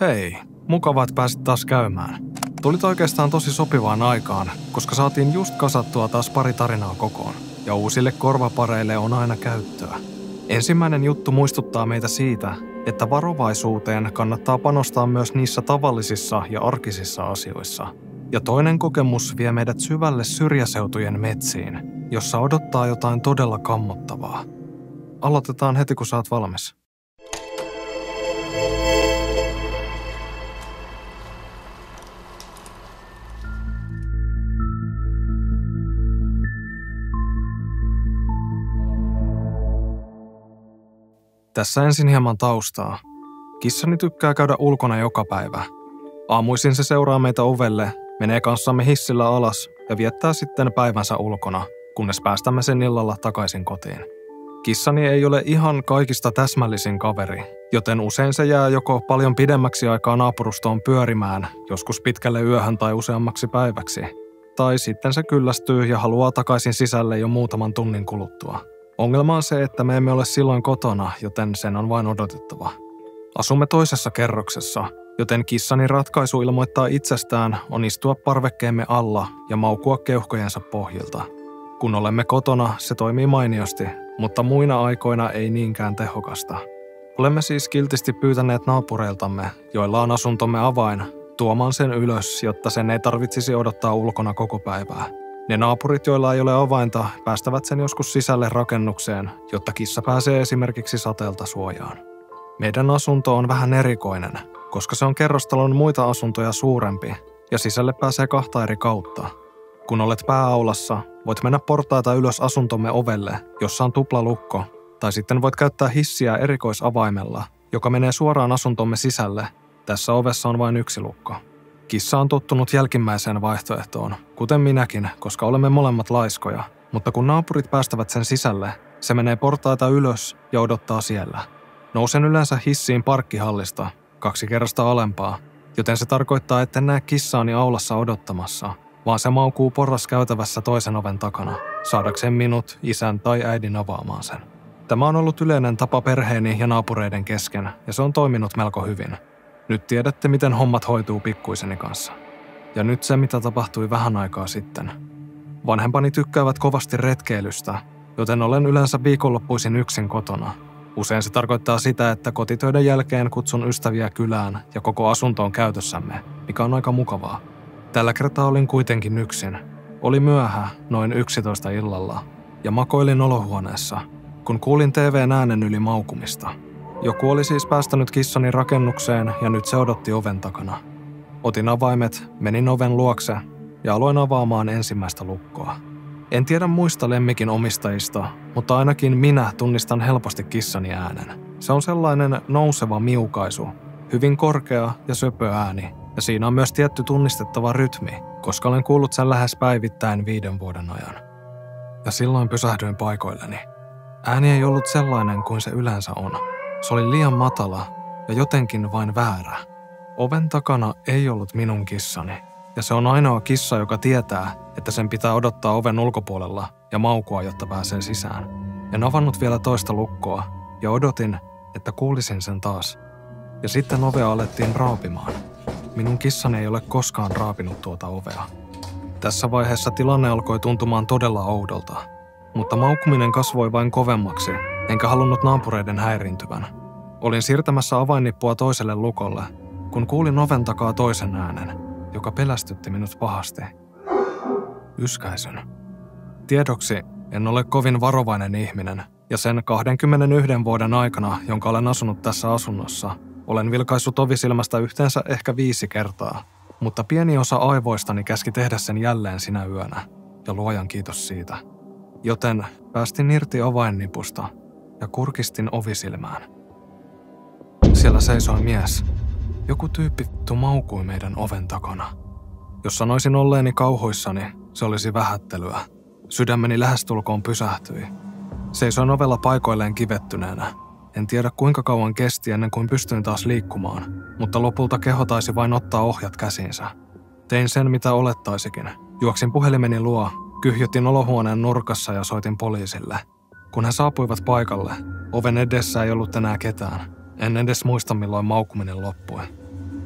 Hei, mukavaa, että pääsit taas käymään. Tulit oikeastaan tosi sopivaan aikaan, koska saatiin just kasattua taas pari tarinaa kokoon. Ja uusille korvapareille on aina käyttöä. Ensimmäinen juttu muistuttaa meitä siitä, että varovaisuuteen kannattaa panostaa myös niissä tavallisissa ja arkisissa asioissa. Ja toinen kokemus vie meidät syvälle syrjäseutujen metsiin, jossa odottaa jotain todella kammottavaa. Aloitetaan heti, kun saat valmis. Tässä ensin hieman taustaa. Kissani tykkää käydä ulkona joka päivä. Aamuisin se seuraa meitä ovelle, menee kanssamme hissillä alas ja viettää sitten päivänsä ulkona, kunnes päästämme sen illalla takaisin kotiin. Kissani ei ole ihan kaikista täsmällisin kaveri, joten usein se jää joko paljon pidemmäksi aikaa naapurustoon pyörimään, joskus pitkälle yöhön tai useammaksi päiväksi, tai sitten se kyllästyy ja haluaa takaisin sisälle jo muutaman tunnin kuluttua. Ongelma on se, että me emme ole silloin kotona, joten sen on vain odotettava. Asumme toisessa kerroksessa, joten kissani ratkaisu ilmoittaa itsestään on istua parvekkeemme alla ja maukua keuhkojensa pohjilta. Kun olemme kotona, se toimii mainiosti, mutta muina aikoina ei niinkään tehokasta. Olemme siis kiltisti pyytäneet naapureiltamme, joilla on asuntomme avain, tuomaan sen ylös, jotta sen ei tarvitsisi odottaa ulkona koko päivää. Ne naapurit, joilla ei ole avainta, päästävät sen joskus sisälle rakennukseen, jotta kissa pääsee esimerkiksi sateelta suojaan. Meidän asunto on vähän erikoinen, koska se on kerrostalon muita asuntoja suurempi ja sisälle pääsee kahta eri kautta. Kun olet pääaulassa, voit mennä portaita ylös asuntomme ovelle, jossa on tuplalukko, tai sitten voit käyttää hissiä erikoisavaimella, joka menee suoraan asuntomme sisälle. Tässä ovessa on vain yksi lukko. Kissa on tottunut jälkimmäiseen vaihtoehtoon, kuten minäkin, koska olemme molemmat laiskoja. Mutta kun naapurit päästävät sen sisälle, se menee portaita ylös ja odottaa siellä. Nousen yleensä hissiin parkkihallista, kaksi kerrosta alempaa, joten se tarkoittaa, että näe kissaani aulassa odottamassa, vaan se maukuu porras käytävässä toisen oven takana, saadakseen minut, isän tai äidin avaamaan sen. Tämä on ollut yleinen tapa perheeni ja naapureiden kesken, ja se on toiminut melko hyvin – nyt tiedätte, miten hommat hoituu pikkuiseni kanssa. Ja nyt se, mitä tapahtui vähän aikaa sitten. Vanhempani tykkäävät kovasti retkeilystä, joten olen yleensä viikonloppuisin yksin kotona. Usein se tarkoittaa sitä, että kotitöiden jälkeen kutsun ystäviä kylään ja koko asunto on käytössämme, mikä on aika mukavaa. Tällä kertaa olin kuitenkin yksin. Oli myöhä, noin 11 illalla, ja makoilin olohuoneessa, kun kuulin TVn äänen yli maukumista – joku oli siis päästänyt kissani rakennukseen ja nyt se odotti oven takana. Otin avaimet, menin oven luokse ja aloin avaamaan ensimmäistä lukkoa. En tiedä muista lemmikin omistajista, mutta ainakin minä tunnistan helposti kissani äänen. Se on sellainen nouseva miukaisu, hyvin korkea ja söpö ääni, ja siinä on myös tietty tunnistettava rytmi, koska olen kuullut sen lähes päivittäin viiden vuoden ajan. Ja silloin pysähdyin paikoilleni. Ääni ei ollut sellainen kuin se yleensä on – se oli liian matala ja jotenkin vain väärä. Oven takana ei ollut minun kissani, ja se on ainoa kissa, joka tietää, että sen pitää odottaa oven ulkopuolella ja maukua, jotta pääsee sisään. En avannut vielä toista lukkoa ja odotin, että kuulisin sen taas. Ja sitten ovea alettiin raapimaan. Minun kissani ei ole koskaan raapinut tuota ovea. Tässä vaiheessa tilanne alkoi tuntumaan todella oudolta, mutta maukuminen kasvoi vain kovemmaksi enkä halunnut naapureiden häirintyvän. Olin siirtämässä avainnippua toiselle lukolle, kun kuulin oven takaa toisen äänen, joka pelästytti minut pahasti. Yskäisyn. Tiedoksi en ole kovin varovainen ihminen, ja sen 21 vuoden aikana, jonka olen asunut tässä asunnossa, olen vilkaissut ovisilmästä yhteensä ehkä viisi kertaa, mutta pieni osa aivoistani käski tehdä sen jälleen sinä yönä, ja luojan kiitos siitä. Joten päästin irti avainnipusta ja kurkistin ovisilmään. Siellä seisoi mies. Joku tyyppi vittu maukui meidän oven takana. Jos sanoisin olleeni kauhuissani, se olisi vähättelyä. Sydämeni lähestulkoon pysähtyi. Seisoin ovella paikoilleen kivettyneenä. En tiedä kuinka kauan kesti ennen kuin pystyin taas liikkumaan, mutta lopulta keho taisi vain ottaa ohjat käsinsä. Tein sen mitä olettaisikin. Juoksin puhelimeni luo, kyhjytin olohuoneen nurkassa ja soitin poliisille – kun he saapuivat paikalle, oven edessä ei ollut enää ketään. En edes muista milloin maukuminen loppui.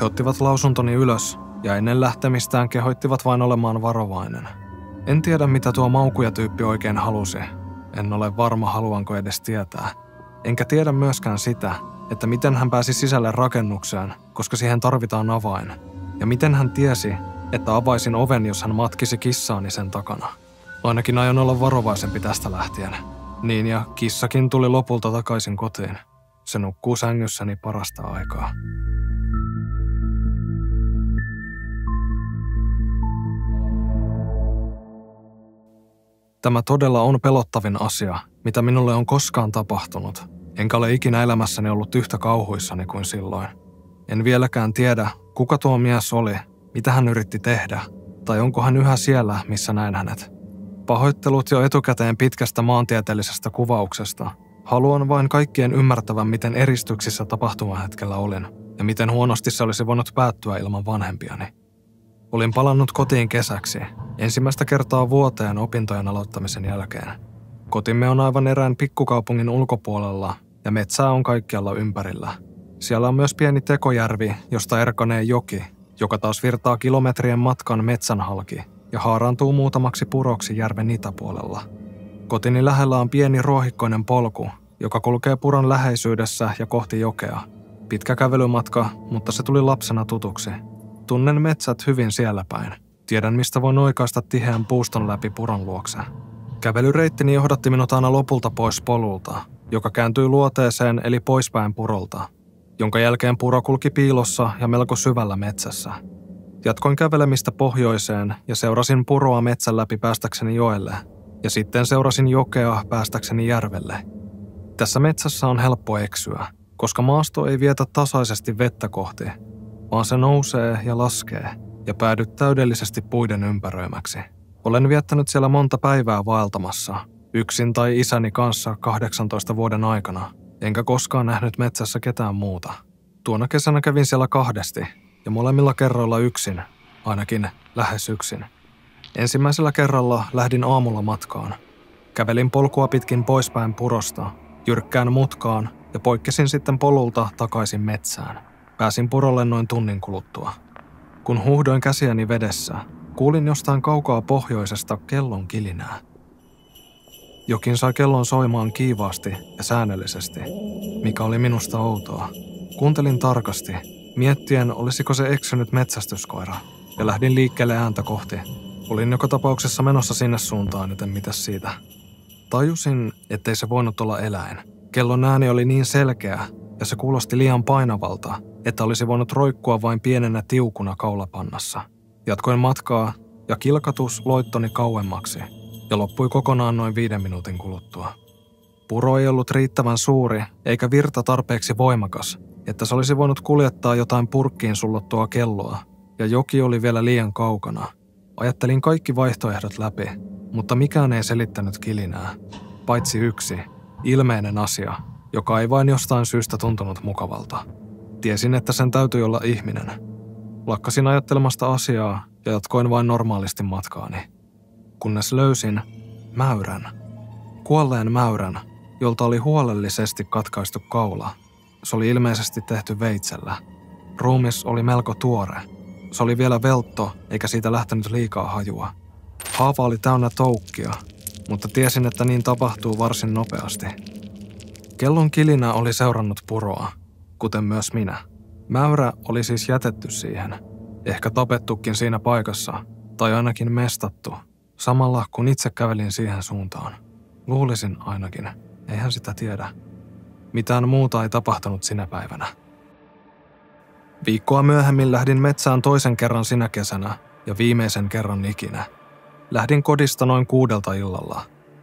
He ottivat lausuntoni ylös ja ennen lähtemistään kehoittivat vain olemaan varovainen. En tiedä, mitä tuo maukuja-tyyppi oikein halusi. En ole varma, haluanko edes tietää. Enkä tiedä myöskään sitä, että miten hän pääsi sisälle rakennukseen, koska siihen tarvitaan avain. Ja miten hän tiesi, että avaisin oven, jos hän matkisi kissaani sen takana. Ainakin aion olla varovaisempi tästä lähtien. Niin ja kissakin tuli lopulta takaisin kotiin. Se nukkuu sängyssäni parasta aikaa. Tämä todella on pelottavin asia, mitä minulle on koskaan tapahtunut, enkä ole ikinä elämässäni ollut yhtä kauhuissani kuin silloin. En vieläkään tiedä, kuka tuo mies oli, mitä hän yritti tehdä, tai onko hän yhä siellä, missä näin hänet. Pahoittelut jo etukäteen pitkästä maantieteellisestä kuvauksesta. Haluan vain kaikkien ymmärtävän, miten eristyksissä tapahtumahetkellä olin, ja miten huonosti se olisi voinut päättyä ilman vanhempiani. Olin palannut kotiin kesäksi, ensimmäistä kertaa vuoteen opintojen aloittamisen jälkeen. Kotimme on aivan erään pikkukaupungin ulkopuolella ja metsää on kaikkialla ympärillä. Siellä on myös pieni tekojärvi, josta erkanee joki, joka taas virtaa kilometrien matkan metsän halki ja haaraantuu muutamaksi puroksi järven itäpuolella. Kotini lähellä on pieni ruohikkoinen polku, joka kulkee puron läheisyydessä ja kohti jokea. Pitkä kävelymatka, mutta se tuli lapsena tutuksi – Tunnen metsät hyvin siellä päin. Tiedän, mistä voin oikaista tiheän puuston läpi puron luokse. Kävelyreittini johdatti minut aina lopulta pois polulta, joka kääntyi luoteeseen eli poispäin purolta, jonka jälkeen puro kulki piilossa ja melko syvällä metsässä. Jatkoin kävelemistä pohjoiseen ja seurasin puroa metsän läpi päästäkseni joelle, ja sitten seurasin jokea päästäkseni järvelle. Tässä metsässä on helppo eksyä, koska maasto ei vietä tasaisesti vettä kohti, vaan se nousee ja laskee ja päädyt täydellisesti puiden ympäröimäksi. Olen viettänyt siellä monta päivää vaeltamassa, yksin tai isäni kanssa 18 vuoden aikana, enkä koskaan nähnyt metsässä ketään muuta. Tuona kesänä kävin siellä kahdesti, ja molemmilla kerroilla yksin, ainakin lähes yksin. Ensimmäisellä kerralla lähdin aamulla matkaan. Kävelin polkua pitkin poispäin purosta, jyrkkään mutkaan ja poikkesin sitten polulta takaisin metsään. Pääsin purolle noin tunnin kuluttua. Kun huuhdoin käsiäni vedessä, kuulin jostain kaukaa pohjoisesta kellon kilinää. Jokin sai kellon soimaan kiivaasti ja säännöllisesti, mikä oli minusta outoa. Kuuntelin tarkasti, miettien olisiko se eksynyt metsästyskoira, ja lähdin liikkeelle ääntä kohti. Olin joka tapauksessa menossa sinne suuntaan, joten mitäs siitä. Tajusin, ettei se voinut olla eläin. Kellon ääni oli niin selkeä, ja se kuulosti liian painavalta, että olisi voinut roikkua vain pienenä tiukuna kaulapannassa. Jatkoin matkaa ja kilkatus loittoni kauemmaksi ja loppui kokonaan noin viiden minuutin kuluttua. Puro ei ollut riittävän suuri eikä virta tarpeeksi voimakas, että se olisi voinut kuljettaa jotain purkkiin sullottua kelloa, ja joki oli vielä liian kaukana. Ajattelin kaikki vaihtoehdot läpi, mutta mikään ei selittänyt kilinää, paitsi yksi, ilmeinen asia, joka ei vain jostain syystä tuntunut mukavalta. Tiesin, että sen täytyi olla ihminen. Lakkasin ajattelemasta asiaa ja jatkoin vain normaalisti matkaani. Kunnes löysin mäyrän. Kuolleen mäyrän, jolta oli huolellisesti katkaistu kaula. Se oli ilmeisesti tehty veitsellä. Ruumis oli melko tuore. Se oli vielä veltto, eikä siitä lähtenyt liikaa hajua. Haava oli täynnä toukkia, mutta tiesin, että niin tapahtuu varsin nopeasti. Kellon kilinä oli seurannut puroa, kuten myös minä. Mäyrä oli siis jätetty siihen, ehkä tapettukin siinä paikassa, tai ainakin mestattu, samalla kun itse kävelin siihen suuntaan. Luulisin ainakin, eihän sitä tiedä. Mitään muuta ei tapahtunut sinä päivänä. Viikkoa myöhemmin lähdin metsään toisen kerran sinä kesänä ja viimeisen kerran ikinä. Lähdin kodista noin kuudelta illalla.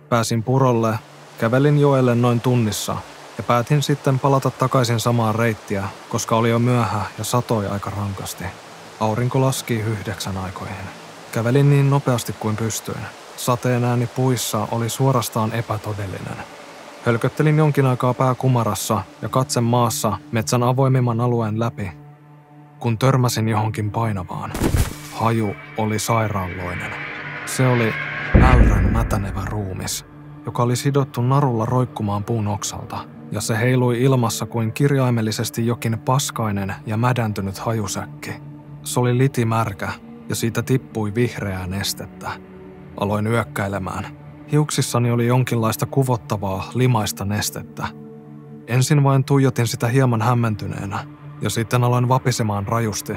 Pääsin purolle, kävelin joelle noin tunnissa ja päätin sitten palata takaisin samaan reittiä, koska oli jo myöhä ja satoi aika rankasti. Aurinko laski yhdeksän aikoihin. Kävelin niin nopeasti kuin pystyin. Sateen ääni puissa oli suorastaan epätodellinen. Hölköttelin jonkin aikaa pää kumarassa ja katse maassa metsän avoimimman alueen läpi, kun törmäsin johonkin painavaan. Haju oli sairaanloinen. Se oli äyrän mätänevä ruumis, joka oli sidottu narulla roikkumaan puun oksalta – ja se heilui ilmassa kuin kirjaimellisesti jokin paskainen ja mädäntynyt hajusäkki. Se oli litimärkä ja siitä tippui vihreää nestettä. Aloin yökkäilemään. Hiuksissani oli jonkinlaista kuvottavaa, limaista nestettä. Ensin vain tuijotin sitä hieman hämmentyneenä, ja sitten aloin vapisemaan rajusti,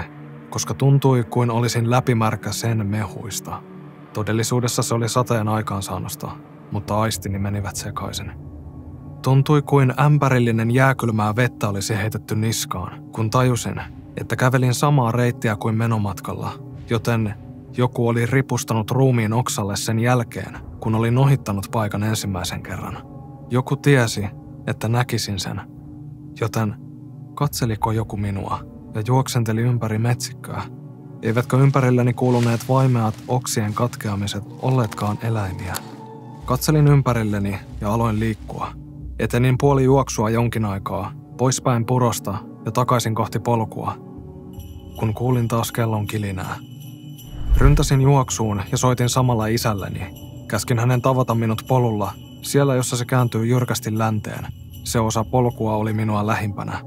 koska tuntui kuin olisin läpimärkä sen mehuista. Todellisuudessa se oli sateen aikaansaannosta, mutta aistini menivät sekaisin. Tuntui kuin ämpärillinen jääkylmää vettä olisi heitetty niskaan, kun tajusin, että kävelin samaa reittiä kuin menomatkalla, joten joku oli ripustanut ruumiin oksalle sen jälkeen, kun olin ohittanut paikan ensimmäisen kerran. Joku tiesi, että näkisin sen, joten katseliko joku minua ja juoksenteli ympäri metsikköä. Eivätkö ympärilläni kuuluneet vaimeat oksien katkeamiset olleetkaan eläimiä? Katselin ympärilleni ja aloin liikkua. Etenin puoli juoksua jonkin aikaa, poispäin purosta ja takaisin kohti polkua, kun kuulin taas kellon kilinää. Ryntäsin juoksuun ja soitin samalla isälleni. Käskin hänen tavata minut polulla, siellä jossa se kääntyy jyrkästi länteen. Se osa polkua oli minua lähimpänä.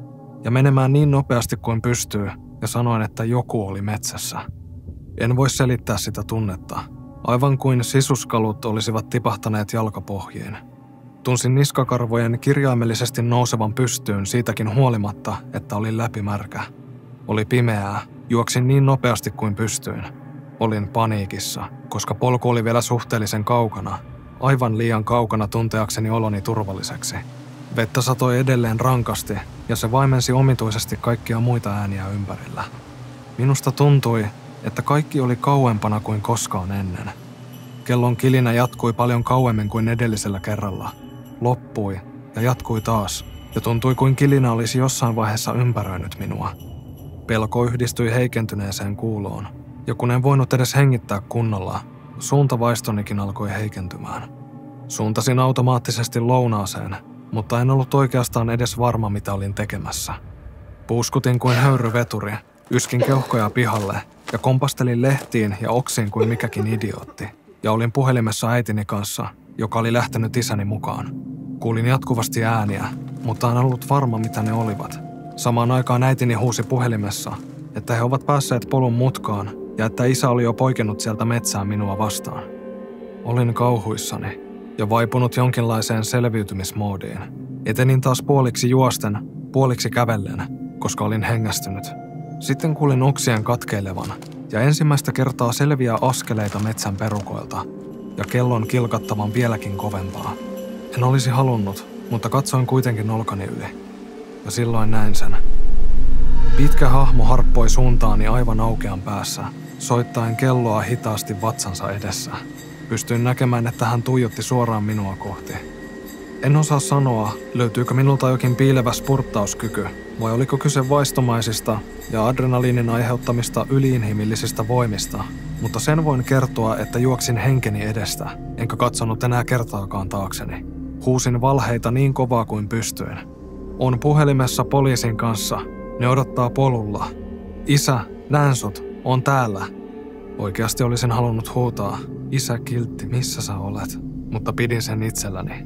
Ja menemään niin nopeasti kuin pystyy, ja sanoin, että joku oli metsässä. En voi selittää sitä tunnetta. Aivan kuin sisuskalut olisivat tipahtaneet jalkapohjiin. Tunsin niskakarvojen kirjaimellisesti nousevan pystyyn siitäkin huolimatta, että oli läpimärkä. Oli pimeää. Juoksin niin nopeasti kuin pystyin. Olin paniikissa, koska polku oli vielä suhteellisen kaukana. Aivan liian kaukana tunteakseni oloni turvalliseksi. Vettä satoi edelleen rankasti ja se vaimensi omituisesti kaikkia muita ääniä ympärillä. Minusta tuntui, että kaikki oli kauempana kuin koskaan ennen. Kellon kilinä jatkui paljon kauemmin kuin edellisellä kerralla. Loppui ja jatkui taas, ja tuntui kuin kilinä olisi jossain vaiheessa ympäröinyt minua. Pelko yhdistyi heikentyneeseen kuuloon, ja kun en voinut edes hengittää kunnolla, suuntavaistonikin alkoi heikentymään. Suuntasin automaattisesti lounaaseen, mutta en ollut oikeastaan edes varma, mitä olin tekemässä. Puuskutin kuin höyryveturi, yskin keuhkoja pihalle ja kompastelin lehtiin ja oksiin kuin mikäkin idiootti. Ja olin puhelimessa äitini kanssa, joka oli lähtenyt isäni mukaan. Kuulin jatkuvasti ääniä, mutta en ollut varma, mitä ne olivat. Samaan aikaan äitini huusi puhelimessa, että he ovat päässeet polun mutkaan ja että isä oli jo poikennut sieltä metsään minua vastaan. Olin kauhuissani ja vaipunut jonkinlaiseen selviytymismoodiin. Etenin taas puoliksi juosten, puoliksi kävellen, koska olin hengästynyt. Sitten kuulin oksien katkeilevan ja ensimmäistä kertaa selviä askeleita metsän perukoilta ja kellon kilkattavan vieläkin kovempaa. En olisi halunnut, mutta katsoin kuitenkin olkani yli. Ja silloin näin sen. Pitkä hahmo harppoi suuntaani aivan aukean päässä, soittaen kelloa hitaasti vatsansa edessä. Pystyin näkemään, että hän tuijotti suoraan minua kohti. En osaa sanoa, löytyykö minulta jokin piilevä spurttauskyky, vai oliko kyse vaistomaisista ja adrenaliinin aiheuttamista yliinhimillisistä voimista, mutta sen voin kertoa, että juoksin henkeni edestä, enkä katsonut enää kertaakaan taakseni. Huusin valheita niin kovaa kuin pystyin. On puhelimessa poliisin kanssa. Ne odottaa polulla. Isä, näen sut. On täällä. Oikeasti olisin halunnut huutaa, isä kiltti, missä sä olet, mutta pidin sen itselläni.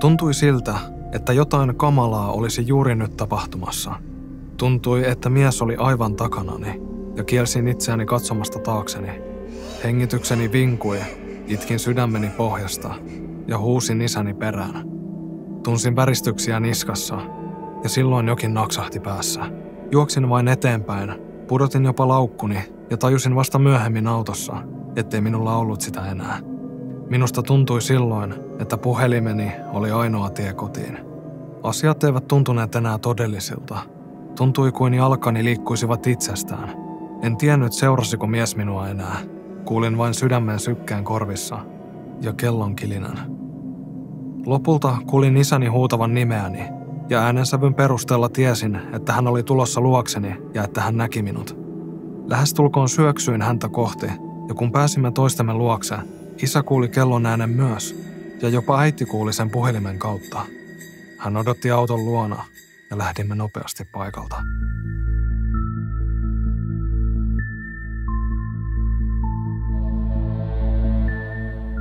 Tuntui siltä, että jotain kamalaa olisi juuri nyt tapahtumassa. Tuntui, että mies oli aivan takanani ja kielsin itseäni katsomasta taakseni. Hengitykseni vinkui, itkin sydämeni pohjasta ja huusin isäni perään. Tunsin väristyksiä niskassa ja silloin jokin naksahti päässä. Juoksin vain eteenpäin, pudotin jopa laukkuni ja tajusin vasta myöhemmin autossa, ettei minulla ollut sitä enää. Minusta tuntui silloin, että puhelimeni oli ainoa tie kotiin. Asiat eivät tuntuneet enää todellisilta. Tuntui kuin jalkani liikkuisivat itsestään. En tiennyt seurasiko mies minua enää. Kuulin vain sydämen sykkään korvissa ja kellon kilinän. Lopulta kuulin isäni huutavan nimeäni ja äänensävyn perusteella tiesin, että hän oli tulossa luokseni ja että hän näki minut. Lähestulkoon syöksyin häntä kohti, ja kun pääsimme toistemme luokse, isä kuuli kellon äänen myös, ja jopa äiti kuuli sen puhelimen kautta. Hän odotti auton luona, ja lähdimme nopeasti paikalta.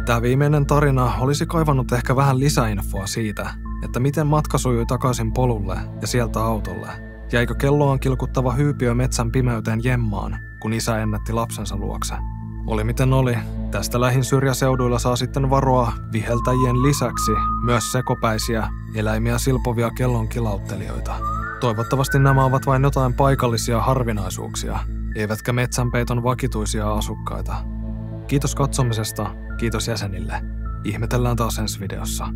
Tämä viimeinen tarina olisi kaivannut ehkä vähän lisäinfoa siitä, että miten matka sujui takaisin polulle ja sieltä autolle. Jäikö kelloaan kilkuttava hyypiö metsän pimeyteen jemmaan, kun isä ennätti lapsensa luokse. Oli miten oli, tästä lähin syrjäseuduilla saa sitten varoa viheltäjien lisäksi myös sekopäisiä, eläimiä silpovia kellon kilauttelijoita. Toivottavasti nämä ovat vain jotain paikallisia harvinaisuuksia, eivätkä metsänpeiton vakituisia asukkaita. Kiitos katsomisesta, kiitos jäsenille. Ihmetellään taas ensi videossa.